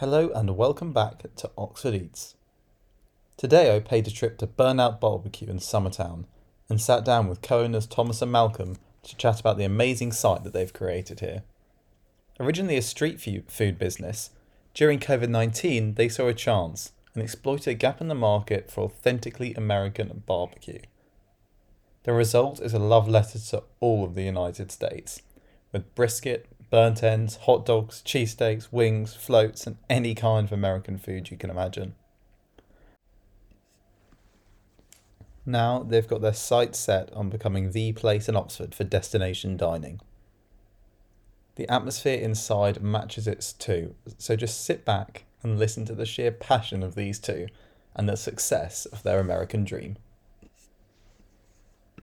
Hello and welcome back to Oxford Eats. Today I paid a trip to Burnout Barbecue in Summertown and sat down with co-owners Thomas and Malcolm to chat about the amazing site that they've created here. Originally a street food business, during COVID-19 they saw a chance and exploited a gap in the market for authentically American barbecue. The result is a love letter to all of the United States, with brisket, burnt ends, hot dogs, cheesesteaks, wings, floats, and any kind of American food you can imagine. Now they've got their sights set on becoming the place in Oxford for destination dining. The atmosphere inside matches its too, so just sit back and listen to the sheer passion of these two and the success of their American dream.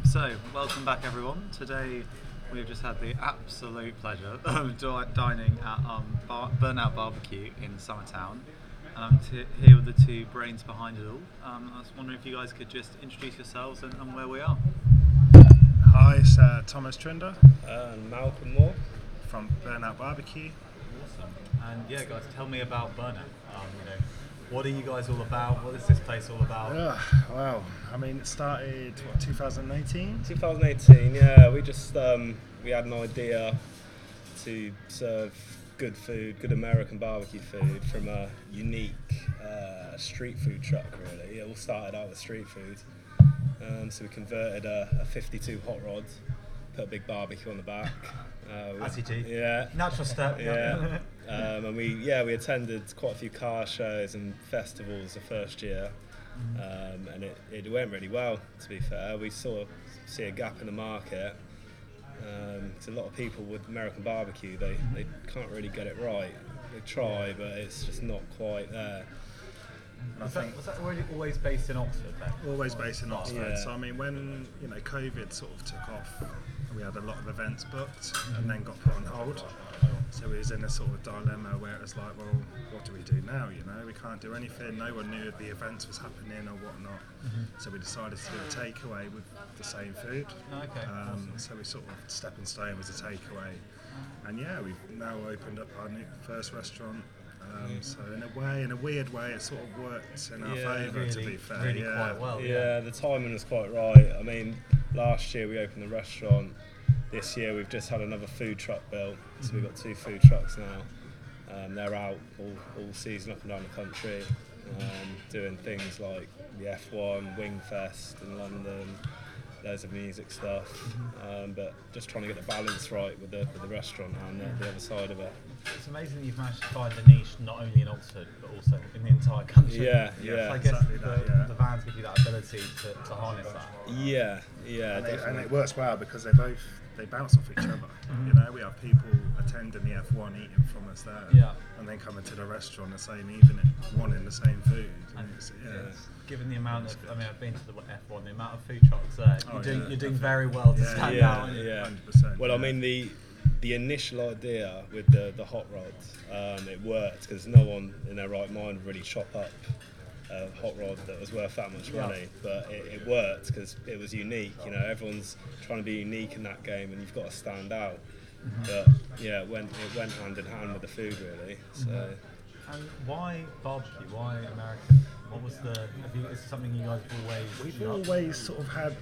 So, welcome back, everyone. Today we've just had the absolute pleasure of dining at um, Bar- Burnout Barbecue in Summertown. And I'm t- here with the two brains behind it all. Um, I was wondering if you guys could just introduce yourselves and, and where we are. Hi, it's uh, Thomas Trinder and Malcolm Moore. from Burnout Barbecue. Awesome. And yeah, guys, tell me about Burnout. Um, you know, what are you guys all about? What is this place all about? Ugh, wow, I mean, it started, what, 2018? 2018, yeah, we just um, we had an idea to serve good food, good American barbecue food from a unique uh, street food truck. Really, it all started out with street food. Um, so we converted a, a 52 hot rod, put a big barbecue on the back. Uh, we- As you do. Yeah. Natural step. yeah. Um, and we yeah we attended quite a few car shows and festivals the first year, um, and it, it went really well. To be fair, we saw see a gap in the market. Um, 'cause a lot of people with American barbecue, they, they can't really get it right. They try, but it's just not quite there. Was that, was that already always based in Oxford then? always based in Oxford. Yeah. So, I mean, when, you know, COVID sort of took off, we had a lot of events booked and then got put on hold. So we was in a sort of dilemma where it was like, well, what do we do now? You know, we can't do anything. No one knew if the events was happening or whatnot. So we decided to do a takeaway with the same food. Okay, Um, so we sort of stepping stone was a takeaway, and yeah, we've now opened up our new first restaurant. Um, so in a way, in a weird way, it sort of worked in our Yeah, favour. to be fair, really yeah. quite well. Yeah, the timing was quite right. I mean, last year we opened the restaurant. This year we've just had another food truck built, so we've got two food trucks now. Um, they're out all, all season up and down the country, um, doing things like the F1, Wingfest in London, loads of music stuff. Um, but just trying to get the balance right with the, with the restaurant and the, the other side of it. It's amazing that you've managed to find a niche not only in Oxford but also in the entire country. Yeah, Yeah, So I guess Exactly the, that, yeah. the vans give you that ability to, to harness that. yeah, yeah, And, it, and it works well because they both they bounce off each other. You know, we have people attending the F1 eating from us there, Yeah. And then coming to the restaurant and saying even it, wanting the same food. And It's- yeah. yeah. Given the amount of, I mean, I've been to the F1, the amount of food trucks there, you're, Oh, doing, yeah, you're doing very well to Yeah, stand yeah, out. and- yeah. 100%, Well, I mean the the initial idea with the the hot rods, um, it worked because no one in their right mind would really chop up a hot rod that was worth that much Yeah. money. But it, it worked because it was unique. You know, everyone's trying to be unique in that game, and you've got to stand out. Mm-hmm. But yeah, it went it went hand in hand with the food really. So. Mm-hmm. And why barbecue? Why American? What was the? Have you, is something you guys have always? We've always sort of had,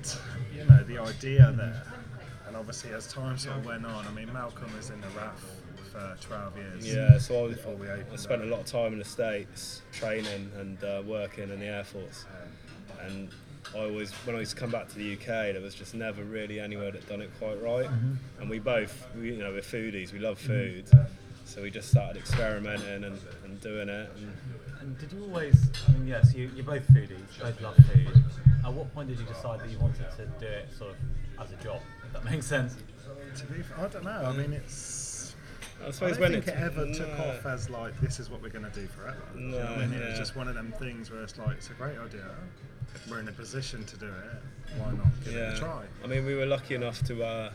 you know, the idea there, and obviously as time sort of went on, I mean, Malcolm was in the RAF for 12 years. Yeah, so I, Before we I, opened I spent a lot of time in the States training and uh, working in the Air Force. And I always, when I used to come back to the UK, there was just never really anywhere that done it quite right. Mm-hmm. And we both, we, you know, we're foodies, we love mm-hmm. food. So we just started experimenting and, and doing it. And And did you always? I mean, yes, you, you're both foodies, both love food. At what point did you decide that you wanted to do it sort of as a job? If that makes sense. To be, f- I don't know. I mean, it's. I suppose I don't when think it, ever took off as like this is what we're going to do forever. Do you know I No, mean? It was just one of them things where it's like it's a great idea. We're in a position to do it. Why not give it a try? I mean, we were lucky enough to, uh,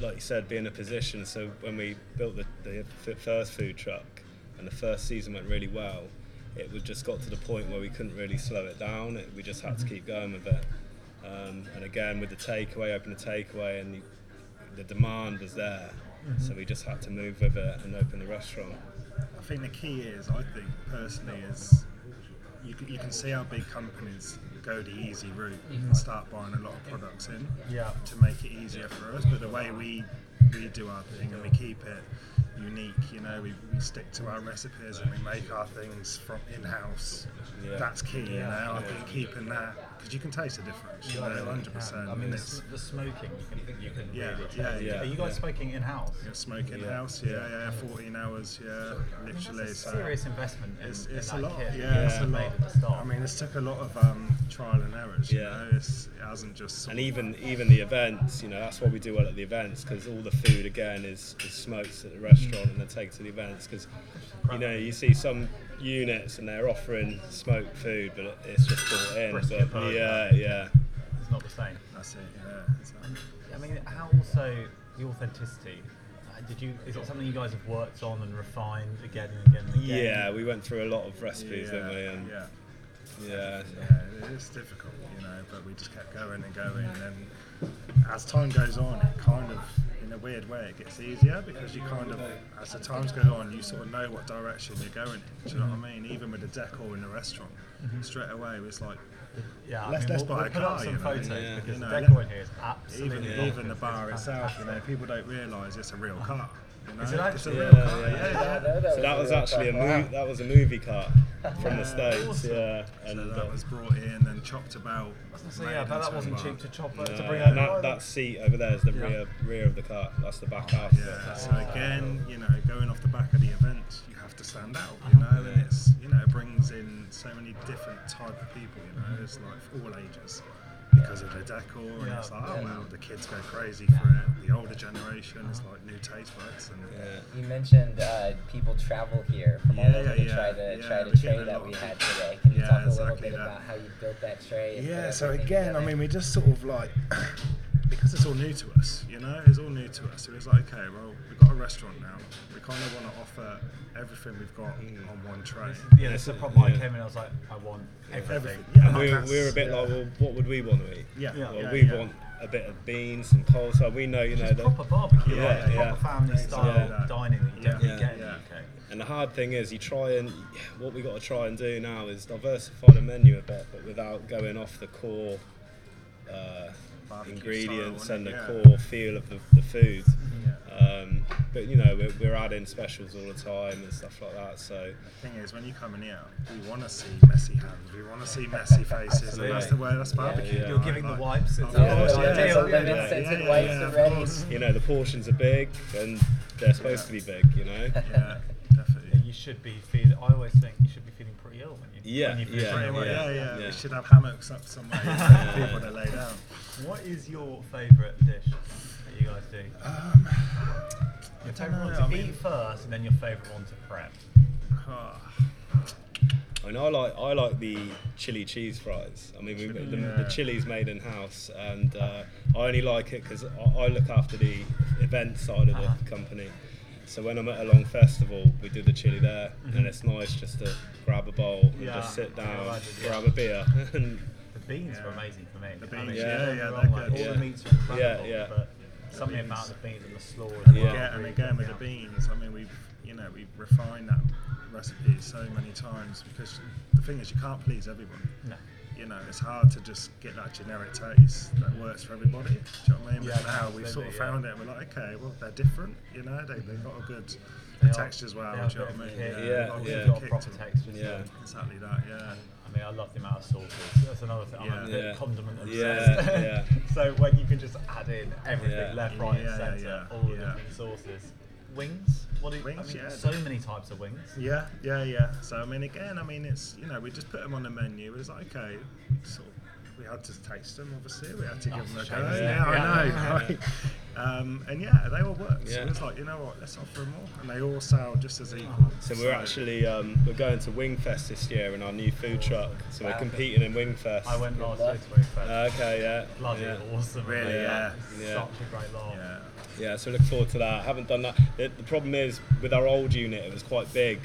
like you said, be in a position. So when we built the, the first food truck and the first season went really well, it was just got to the point where we couldn't really slow it down. It, we just had to keep going with it. Um, and again, with the takeaway, open the takeaway, and the, the demand was there. So we just had to move with it and open the restaurant. I think the key is, I think personally, is you can, you can see how big companies go the easy route and mm-hmm. start buying a lot of products in Yeah. to make it easier for us. But the way we we do our thing and we keep it unique, you know, we, we stick to our recipes and we make our things from in house. Yeah. That's key, you know. I think keeping that because you can taste the difference, you know, hundred percent. I mean, the, it's the smoking you can think you can Yeah, really yeah, yeah, Are you guys yeah. smoking in house? you know, smoke in house. yeah, yeah, fourteen hours, yeah, literally. It's a so- serious investment. In, It's, in a lot, kit yeah, it's a lot. I mean, it's took a lot of um, trial and errors. You Yeah. know, it's, it hasn't just. And even even the events, you know, that's why we do well at the events because all the food again is, is smoked at the restaurant and then taken to the events because you know you see some units and they're offering smoked food but it's just brought in. Brisket But yeah, yeah, it's not the same. That's it. Yeah. It's, um, I mean, how also the authenticity? uh, Did you? Is it something you guys have worked on and refined again and again and again? yeah. We went through a lot of recipes, yeah, didn't we? And yeah. yeah, Yeah, it's difficult, you know, but we just kept going and going, and as time goes on, it kind of, in a weird way, it gets easier because you kind of, as the times go on, you sort of know what direction you're going in. Do you know what I mean? Even with the decor in the restaurant, mm-hmm. straight away it's like Yeah, Let's- mean, let's we'll, buy we'll a car, some you know, photos yeah. because You the know, decor in here is absolutely even even the bar It's itself, you know, people don't realise it's a real car. You know? Is it actually? real Yeah, car. yeah, yeah, yeah. So that was actually a movie. That was a movie cut from the states. Awesome. Yeah, So and that uh, was brought in and chopped about. So yeah, but that wasn't cheap to chop no, to bring and that, that seat over there is the Yeah. rear rear of the car. That's the back half. Yeah. So again, you know, going off the back of the event, you have to stand out. You know, and it's you know it brings in so many different type of people. You know, it's like all ages because of the decor, and it's like oh wow, the kids go crazy for it. The older generation, it's like new taste buds, and Yeah. You mentioned uh, people travel here from all Yeah, over to try the yeah, try we're the tray that we had today. Can you Yeah, talk a little exactly bit that. about how you built that tray? Yeah, so everything again, I mean, we just sort of like, because it's all new to us, you know, it's all new to us. It was like, okay, well, we've got a restaurant now. We kind of want to offer everything we've got mm. on one tray. Yeah, this is the problem. I came in, I was like, I want everything. Everything. Yeah, And we, that's- we were a bit yeah. like, well, what would we want to eat? Yeah, Yeah. Well, yeah, we yeah. want a bit of beans, and coleslaw. We know, you know, It's that. proper barbecue, Yeah, right? Yeah. proper family style Yeah. dining that you don't Yeah. really get in Yeah. the UK. And the hard thing is, you try and what we got to try and do now is diversify the menu a bit, but without going off the core uh, ingredients style, and the yeah. core feel of the, the food. Yeah. Um, but you know, we're, we're adding specials all the time and stuff like that. So the thing is, when you come in here, we want to see messy hands, we want to see messy faces, and that's the way that's barbecue. yeah. You're right? giving the Like, wipes. of It's Yeah, course, so yeah, there's yeah, yeah, yeah, wipes yeah, of course. you know, the portions are big and they're supposed to be big. You know. Yeah, Yeah, definitely. you should be feeling. I always think you should be feeling pretty ill when you Yeah, when you yeah, Yeah, yeah, yeah, yeah, yeah. We should have hammocks up somewhere for people to lay down. What is your favourite dish that you guys do? Um, Your favourite one know, to I mean- eat first, and then your favourite one to prep. oh, I mean, I like I like the chili cheese fries. I mean, we, the, Yeah. the chili's made in house, and uh, I only like it because I, I look after the event side of the Uh-huh. company. So when I'm at a long festival, we do the chili there, Mhm. and it's nice just to grab a bowl and Yeah, just sit down, like yeah. grab a beer, and The beans Yeah. were amazing for me. The I mean, beans, yeah, don't get me yeah, wrong, like, good. All the meats are incredible, yeah. but something beans. about the beans and the slaw. Yeah. yeah, and again with the beans, I mean we've you know we've refined that recipe so many times because the thing is you can't please everyone. No. You know, it's hard to just get that generic taste that works for everybody. Do you know what I mean? Yeah, But now we've sort of yeah. found it. We're like, okay, well they're different. You know, they they've got a good They the are- texture as well. Do you know what I mean? Yeah, they've got a They've good yeah. got proper textures. Yeah. Exactly that. Yeah. I mean, I love the amount of sauces. That's another thing. I'm a Yeah. bit Yeah. condiment obsessed. Yeah, yeah. so when you can just add in everything Yeah. left, right, Yeah, and centre, yeah, all the different sauces. Wings? What do you, I Wings, mean, yeah. so many types of wings. Yeah, yeah, yeah. So I mean, again, I mean, it's you know, we just put them on the menu. It was like okay, sort of, we had to taste them. Obviously, we had to Oh, give them a it's a go. shame, isn't? Yeah, I know. Yeah. right? um, and yeah, they all worked. So Yeah. it was like, you know what, let's offer them all, and they all sound just as equal. So we're actually um, we're going to Wingfest this year in our new food truck. So we're competing in Wingfest. I went last year to Wingfest. Uh, okay, yeah. Bloody yeah. awesome. Really, mate. yeah. Yeah. Such a great laugh. Yeah. Yeah, so look forward to that. I haven't done that. The, the problem is with our old unit, it was quite big,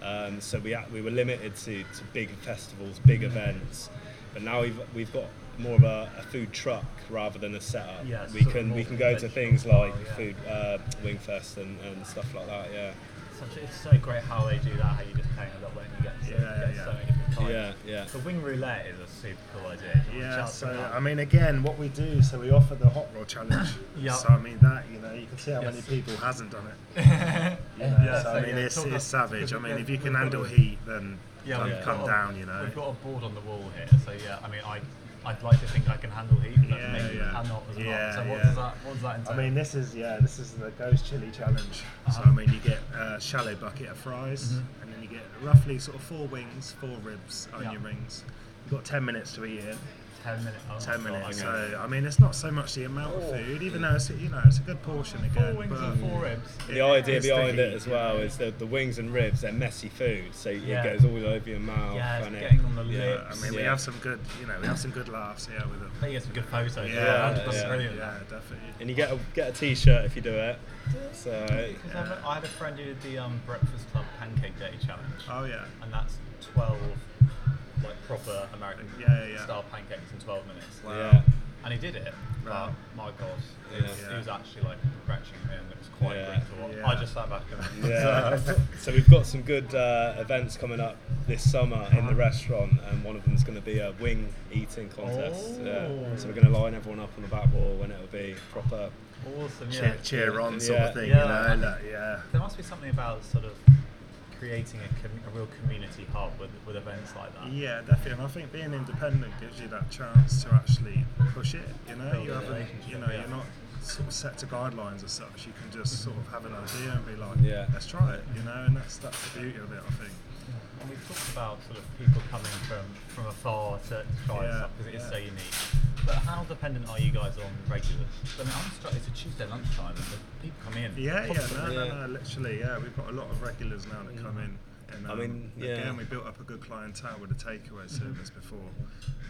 um, so we we were limited to, to big festivals, big events. But now we've we've got more of a, a food truck rather than a setup. Yeah, we can we can go to conventional things like style, yeah. food uh, Wingfest and, and stuff like that. Yeah. Such, it's so great how they do that. How you just pay a little bit and you get, so, Yeah, you get yeah. so many different types. Yeah, yeah. The wing roulette is a super cool idea. Do you wanna Yeah, so? I mean, again, what we do, so we offer the hot rod challenge. Yeah. So I mean that you know, you can see how many people hasn't done it. yeah, so, so I mean, yeah, it's, it's savage. I mean, if you can handle heat, then Yeah, come, we've come got a- down. You know. We've got a board on the wall here, so yeah, I mean, I, I'd like to think I can handle heat, but Yeah, maybe yeah. cannot as well. Yeah, so what yeah. does that, what does that I mean, this is yeah, this is the ghost chili challenge. So Uh-huh. I mean, you get a shallow bucket of fries, Mhm. and then you get roughly sort of four wings, four ribs, onion Yeah. rings. You've got ten minutes to eat it. Ten minutes. Oh, Ten God, minutes. okay. So I mean, it's not so much the amount of food, even though it's you know it's a good portion Four again. wings but and four ribs. The idea it's the behind it as well know. is that the wings and ribs they're messy food, so Yeah. it goes all over your mouth. Yeah, it's and it- getting on the yeah. I mean, we have some good, you know, we have some good laughs here with them. But you get some good photos. Yeah, Yeah, that's yeah, brilliant. Yeah, definitely. And you get a get a t-shirt if you do it. So I I had a friend who did the um, Breakfast Club Pancake Day challenge, Oh yeah. and that's 12 like proper American Yeah, yeah, yeah. style pancakes in 12 minutes. Wow. yeah, And he did it, but my God, it was, Yeah. he was actually like retching me, and it was quite Yeah. great to. Yeah. I just sat back and yeah. so we've got some good uh, events coming up this summer in the restaurant, and one of them is going to be a wing eating contest. Yeah. Oh. So we're going to line everyone up on the back wall, and it'll be proper. awesome. Yeah. Cheer, cheer on sort Yeah. of thing, Yeah. you know. Like, yeah. There must be something about sort of creating a, com- a real community hub with, with events like that. Yeah, definitely. And I think being independent gives you that chance to actually push it. You know, Build you haven't, you know, yeah. you're not sort of set to guidelines as such. You can just sort of have an idea and be like, Yeah. let's try it. You know, and that's that's the beauty of it. I think. And we've talked about sort of people coming from, from afar to try Yeah, stuff because it is yeah. so unique. But how dependent are you guys on regulars? I mean, I'm struck, it's a Tuesday lunchtime and the people come in. Yeah, yeah, no, no, no. Literally, yeah, we've got a lot of regulars now that come in. Mm. And, I um, mean, yeah. again, we built up a good clientele with the takeaway mm-hmm. service before.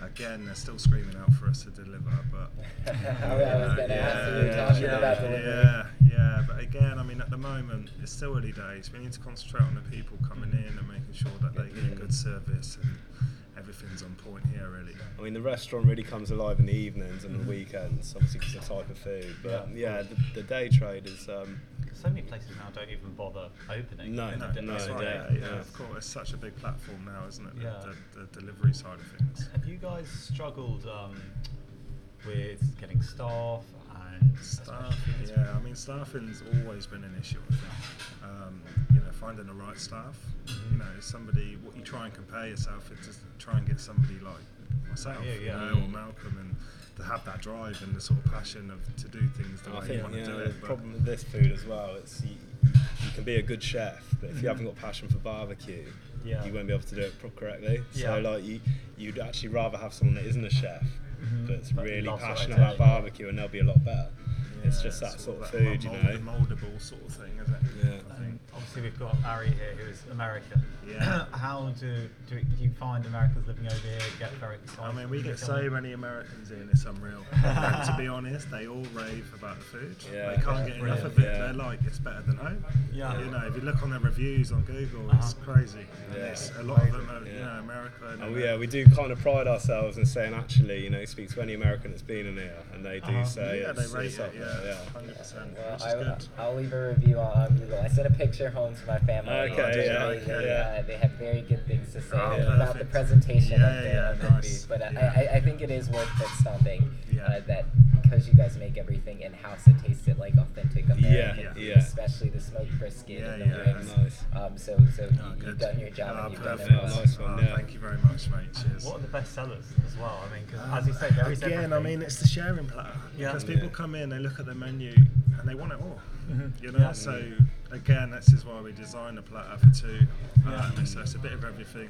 Again, they're still screaming out for us to deliver, but I was going to ask you, you yeah, yeah, yeah. But again, I mean, at the moment, it's still early days. We need to concentrate on the people coming in and making sure that they get a mm-hmm. good service and everything's on point here, really. I mean, the restaurant really comes alive in the evenings and the weekends, obviously because of the type of food. But Yeah. yeah, the, the day trade is. Um, So many places now don't even bother opening. No, in No, the no, that's right. yeah, Yeah, yeah. of course. It's such a big platform now, isn't it? The, Yeah. the, the delivery side of things. Have you guys struggled um, with getting staff and Staff, yeah. I mean, staffing's always been an issue. I think. Um, you know, finding the right staff. You know, somebody. What you try and compare yourself is just try and get somebody like myself, Yeah, you yeah. know, or Malcolm, and to have that drive and the sort of passion of to do things the I way think you want to yeah, do the it. But problem with this food as well, it's you, you can be a good chef, but if you haven't got passion for barbecue, Yeah. you won't be able to do it correctly. Yeah. So like you, you'd actually rather have someone that isn't a chef, Mhm. that's But really loves passionate about do. barbecue, and they'll be a lot better. it's just that sort of that food, you know. moldable sort of thing, isn't it? Yeah. I think. And obviously, we've got Ari here, who is American. Yeah. How do, do do you find Americans living over here get very excited? I mean, we get so come? many Americans in, it's unreal. and to be honest, they all rave about the food. Yeah. they can't Yeah, get enough brilliant. of it. Yeah. They're like, it's better than home. Yeah. You know, if you look on their reviews on Google, it's Uh-huh. crazy. Yeah. it's, a lot of them are, you Yeah. know, America. And Oh they're- yeah, we do kind of pride ourselves in saying actually, you know, speak to any American that's been in here, and they do Uh-huh. say yeah, it's, they rate it's it, up there, yeah, yeah. hundred percent, Well, which is I, good. I'll leave a review on, on Google. I sent a picture home to my family. Okay, They yeah, really, okay, really, yeah. Uh, they have very good things to say Oh, about the presentation Yeah, of the, yeah, of the nice. food. But uh, Yeah. I, I, I think it is worth it stopping Yeah. uh, that because you guys make everything in house, it tasted like authentic American Yeah, food, yeah. especially the smoked brisket Yeah, and the yeah. wings. Nice. Um, so so Oh, you, good. you've done your job Oh, and you've done it Yeah, well. nice one, Oh, yeah. Thank you very much, mate. Cheers. What are the best sellers as well? I mean, because as you say, there is Again, I mean, it's the sharing platter. Yeah. Because people Yeah. come in, they look at the menu, and they want it all. Mhm. You know, Yeah. so again, this is why we designed a platter for two. Um, so it's a bit of everything,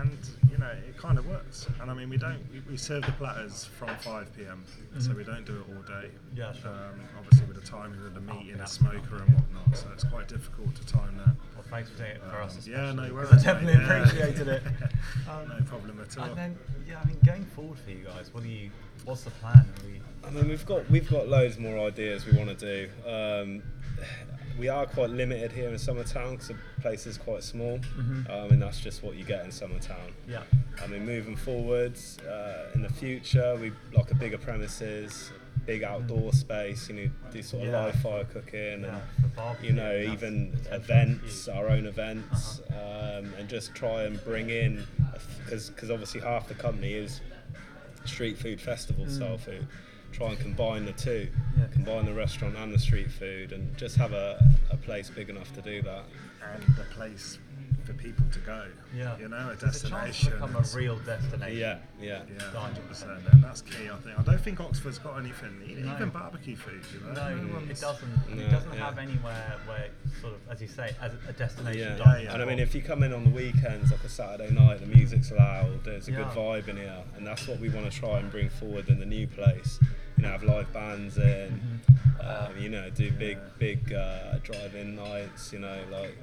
and you know, it kind of works. And I mean, we don't we, we serve the platters from 5 p.m. So Mhm. we don't do it all day. Yeah, sure. Um, obviously, with the timing of the meat Oh, and yeah. the smoker and whatnot, so it's quite difficult to time that. Well, thanks for doing it for Um, us. Yeah, no worries. I mate, definitely yeah. appreciated it. Um, no problem at all. And then, yeah, I mean, going forward for you guys, what do you? What's the plan? Are we, I mean, we've got we've got loads more ideas we want to do. We are quite limited here in Summertown because the place is quite small. Mhm. Um, and that's just what you get in Summertown. Yeah. I mean, moving forwards uh, in the future, we like a bigger premises, big outdoor space. You know, do sort of Yeah. live fire cooking Yeah, and barbecue, you know even events, our own events, Uh-huh. um, and just try and bring in because because obviously half the company is street food festival style food. Try and combine the two. Yeah. combine the restaurant and the street food, and just have a, a place big enough to do that. and the place for people to go. Yeah. You know, a There's a to destination. become a real destination. Yeah, yeah. Yeah, hundred percent, and that's key. I think. I don't think Oxford's got anything, No. even barbecue food. You know, No, it doesn't. No, it doesn't yeah. have anywhere where, it's sort of, as you say, as a destination. Yeah. dining Yeah, and I mean, if you come in on the weekends, like a Saturday night, the music's loud, there's a good vibe in here, and that's what we want to try and bring forward in the new place. You know, have live bands in, Mm-hmm. Um, you know, do big, big uh, drive-in nights. You know, like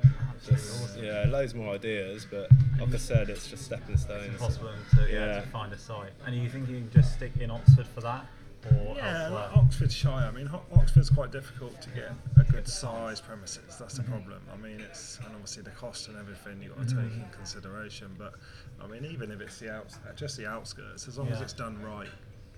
just awesome. yeah, loads more ideas. But like I said, it's just stepping stones. it's impossible to, yeah, Yeah. to find a site. And you think you can just stick in Oxford for that, or Yeah, like Oxfordshire. I mean, Ho- Oxford's quite difficult to get a good size premises. That's the Mm-hmm. problem. I mean, it's and obviously the cost and everything you've got Mm-hmm. to take in consideration. But I mean, even if it's the outs, just the outskirts, as long as it's done right,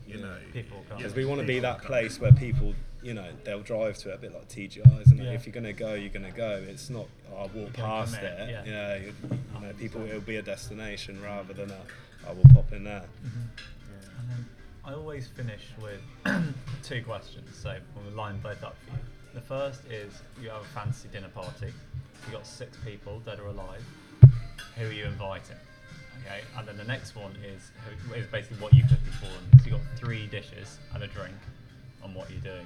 you Yeah. know, People come. Because we want to be that come. place where people, you know, they'll drive to it a bit like TGI, isn't it? Yeah. If you're going to go, you're going to go. It's not, oh, I'll walk You're past commit, it. yeah. Yeah, you, you know, people, it'll be a destination rather than a, I will pop in there. Mm-hmm. And then I always finish with two questions, so we'll line both up for you. The first is you have a fancy dinner party. You've got six people, dead or alive. Who are you inviting? Okay, and then the next one is who, is basically what you cooking for them. You've got three dishes and a drink on what you're doing.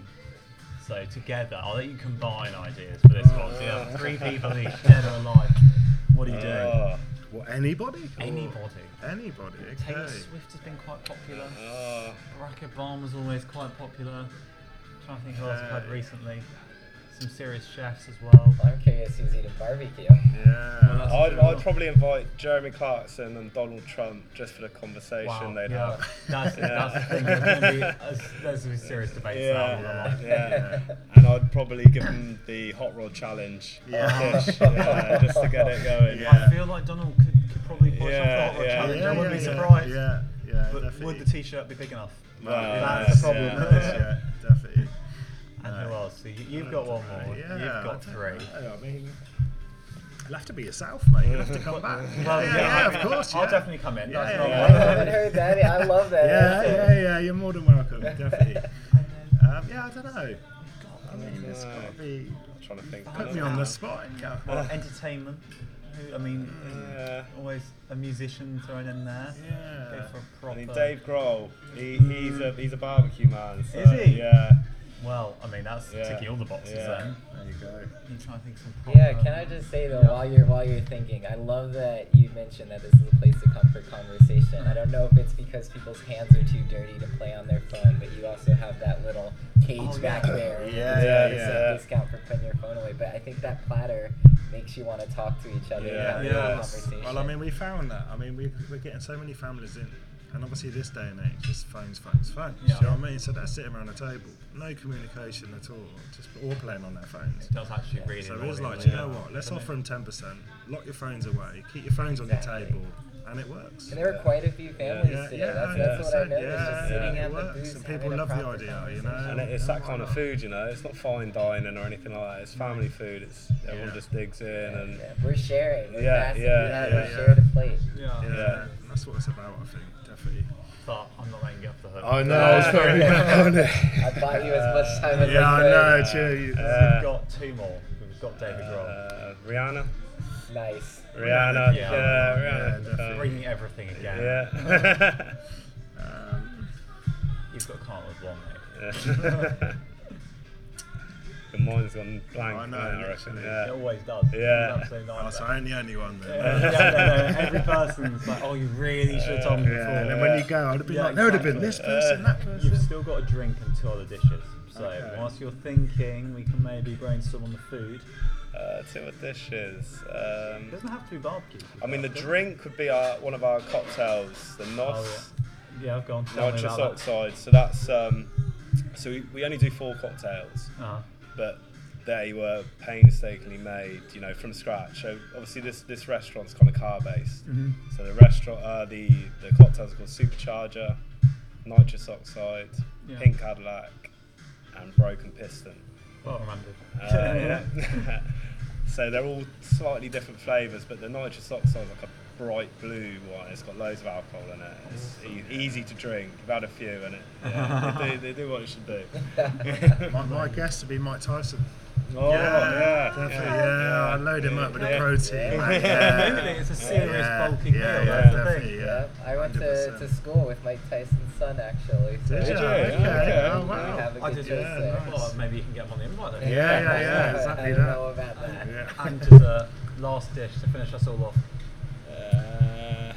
So together, I'll let you combine ideas for this one. So you have three people each, dead or alive. What are you doing? Oh, What anybody? Anybody. Oh, anybody. Taylor Swift has been quite popular. oh, Barack Obama's always quite popular. trying to think who else I've had recently. Some serious chefs as well. I'm curious who's eating barbecue. Yeah. that's- I'd. I'd probably invite Jeremy Clarkson and Donald Trump just for the conversation Wow, they'd yeah, have. that's, Yeah. that's the thing. There's going to be a, there's gonna be serious debates Yeah, now. yeah. and I'd probably give them the hot rod challenge Yeah. dish, yeah, just to get it going. Yeah. I feel like Donald could, could probably push Yeah, off the hot rod yeah. challenge. yeah, I wouldn't yeah, be surprised. Yeah, yeah, But definitely. would the t-shirt be big enough? Well, that's the problem. Yeah, yeah, definitely. And who else? So you, you've got one more. Yeah, you've got don't three. know, I mean, you'll have to be yourself, mate. You'll have to come back. Well, yeah, yeah, of I- course. I'll yeah. definitely come in. Yeah, That's yeah, not yeah. I haven't heard that. I love that. Yeah, yeah, yeah. You're more than welcome. Definitely. Um, yeah, I don't know. I mean, it's got to be. trying to think. Put me on the spot, yeah. Well, entertainment. I mean, Yeah. always a musician thrown in there. Yeah. For a. I mean, Dave Grohl, he, he's a he's a barbecue man. So, Is he? Yeah. Well, I mean, that's Yeah. ticking all the boxes Yeah. then. There you go. You trying to think some proper. Yeah, can I just say though, while you're while you're thinking, I love that you mentioned that this is a place to come for conversation. I don't know if it's because people's hands are too dirty to play on their phone, but you also have that little cage Oh, back yeah. there. Yeah, with yeah, the yeah. Discount for putting your phone away, but I think that platter makes you want to talk to each other Yeah. and have a real Yes. conversation. Well, I mean, we found that. I mean, we, we're getting so many families in, and obviously this day and age, just phones, phones, phones. Yeah. You know what I mean? So they're sitting around a table, no communication at all, just all playing on their phones. It does actually really. So annoy it's like, when you know what? Let's offer them 10%, lock your phones away, keep your phones on Exactly. your table, and it works. and there were quite a few families Yeah, today. yeah, that's, yeah, that's what I yeah, just yeah, sitting it at the works, booth, and people love the idea, you know? And it, it's that kind of food, you know. It's not fine dining or anything like that. It's family food. It's everyone Yeah. just digs in and Yeah, we're sharing. We're Yeah, passing yeah, it yeah, we yeah. share the plate. Yeah. Yeah, Yeah. that's what it's about, I think, definitely. But I'm not letting you off the hook. I know, I was throwing you back on it. I bought you as much time as Yeah, I I know, cheers. Uh, We've got two more. We've got David Grohl. uh, Rihanna. Nice. Rihanna. Yeah. Yeah, Yeah, Rihanna. definitely. Um, Bringing everything again. yeah. Um, You've got to come with one, mate. Yeah. The mine's gone blank. I know, now, I reckon. literally. It always does. Yeah. It's absolutely oh, not so. I ain't the only one then. Yeah, no, no, every person's like, oh, you really should have told me Yeah, before. and then when you go, I'd have been Yeah, like, there would have been this person, that person. You've still got a drink and two other dishes. So Okay. whilst you're thinking, we can maybe brainstorm on the food. Uh, two of dishes. It Um, doesn't have to be barbecue. I mean, the drink would be our, one of our cocktails, the NOS. Oh, yeah. Yeah, go on. Tell me nitrous about oxide. So that's um, so we, we only do four cocktails. Uh-huh. But they were painstakingly made, you know, from scratch. So obviously this this restaurant's kind of car based. So the restaurant, uh, the the cocktails are called Supercharger, Nitrous Oxide, Yeah. Pink Cadillac, and Broken Piston. Well remembered. Uh, yeah. so they're all slightly different flavours, but the nitrous oxide is like a bright blue one. It's got loads of alcohol in it. It's e- easy to drink. I've had a few in it. Yeah, they, do, they do what it should do. My, my guest would be Mike Tyson. Oh, yeah, definitely. yeah, Yeah, I load him up with the Yeah. protein. Yeah. mate, Really, Yeah. it's a serious Yeah, bulky yeah, meal. yeah, that's the thing. yeah. Yeah, I went to, 100%. to school with Mike Tyson's son actually. So Did you? Did you? Okay. Okay. Oh, we wow. have a I good did. choice Yeah, there. nice. Well, maybe you can get them on the invite then. Yeah, yeah, yeah, exactly I don't that. know about that. Yeah. And just a last dish to finish us all off. Uh,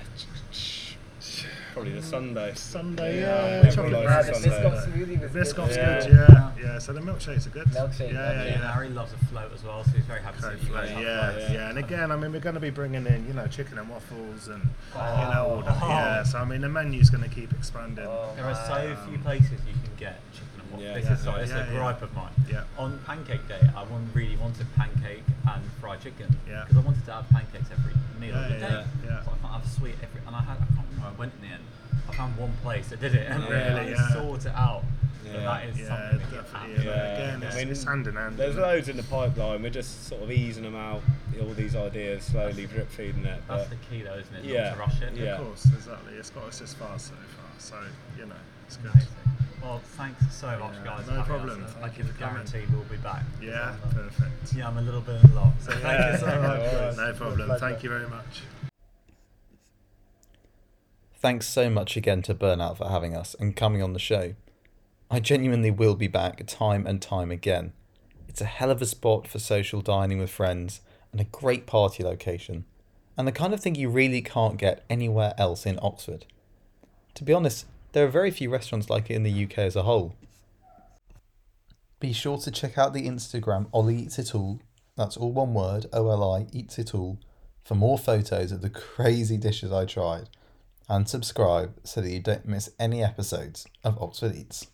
probably the sundae. sundae, Yeah, yeah. we chocolate like Yeah, bread. the sundae. Biscoff smoothie was Biscoff's good. good, Yeah. yeah. Yeah, so the milkshakes are good. Milkshake, Yeah, yeah. Yeah, yeah. Harry loves a float as well, so he's very happy to see float, have yeah, floats. yeah, and again, I mean, we're going to be bringing in, you know, chicken and waffles and, you Oh. know, all that. Yeah, so I mean, the menu's going to keep expanding. Oh, There are so Um, few places you can get chicken and waffles. Yeah. this Yeah. is sorry, this Yeah, is a yeah. gripe of mine. Yeah. On pancake day, I want, really wanted pancake and fried chicken Yeah. because I wanted to have pancakes every meal Yeah, of the yeah, day. yeah. So I can't have sweet every. And I had, I can't remember. I went in the end. I found one place that did it and Really, really yeah. sort it out. Yeah. that is something that you definitely, have to yeah. do. Again, it's- I mean, it's hand in hand, There's loads in the pipeline. We're just sort of easing them out, all these ideas, slowly drip feeding it. That's But the key though, isn't it? Yeah. Not to rush it. Yeah. Of course, exactly. It's got us this far so far, so, you know, it's good. Amazing. Well, thanks so much, Yeah, guys. no for problem. Us. I Thank can you coming. guarantee we'll be back. Yeah, perfect. Yeah, I'm a little bit in love. So thank you so much. No worries. guys. No problem. Thank you very much. Thanks so much again to Burnout for having us and coming on the show. I genuinely will be back time and time again. It's a hell of a spot for social dining with friends and a great party location, and the kind of thing you really can't get anywhere else in Oxford. To be honest, there are very few restaurants like it in the UK as a whole. Be sure to check out the Instagram Ollie Eats It All, that's all one word, O L I Eats It All, for more photos of the crazy dishes I tried and subscribe so that you don't miss any episodes of Oxford Eats.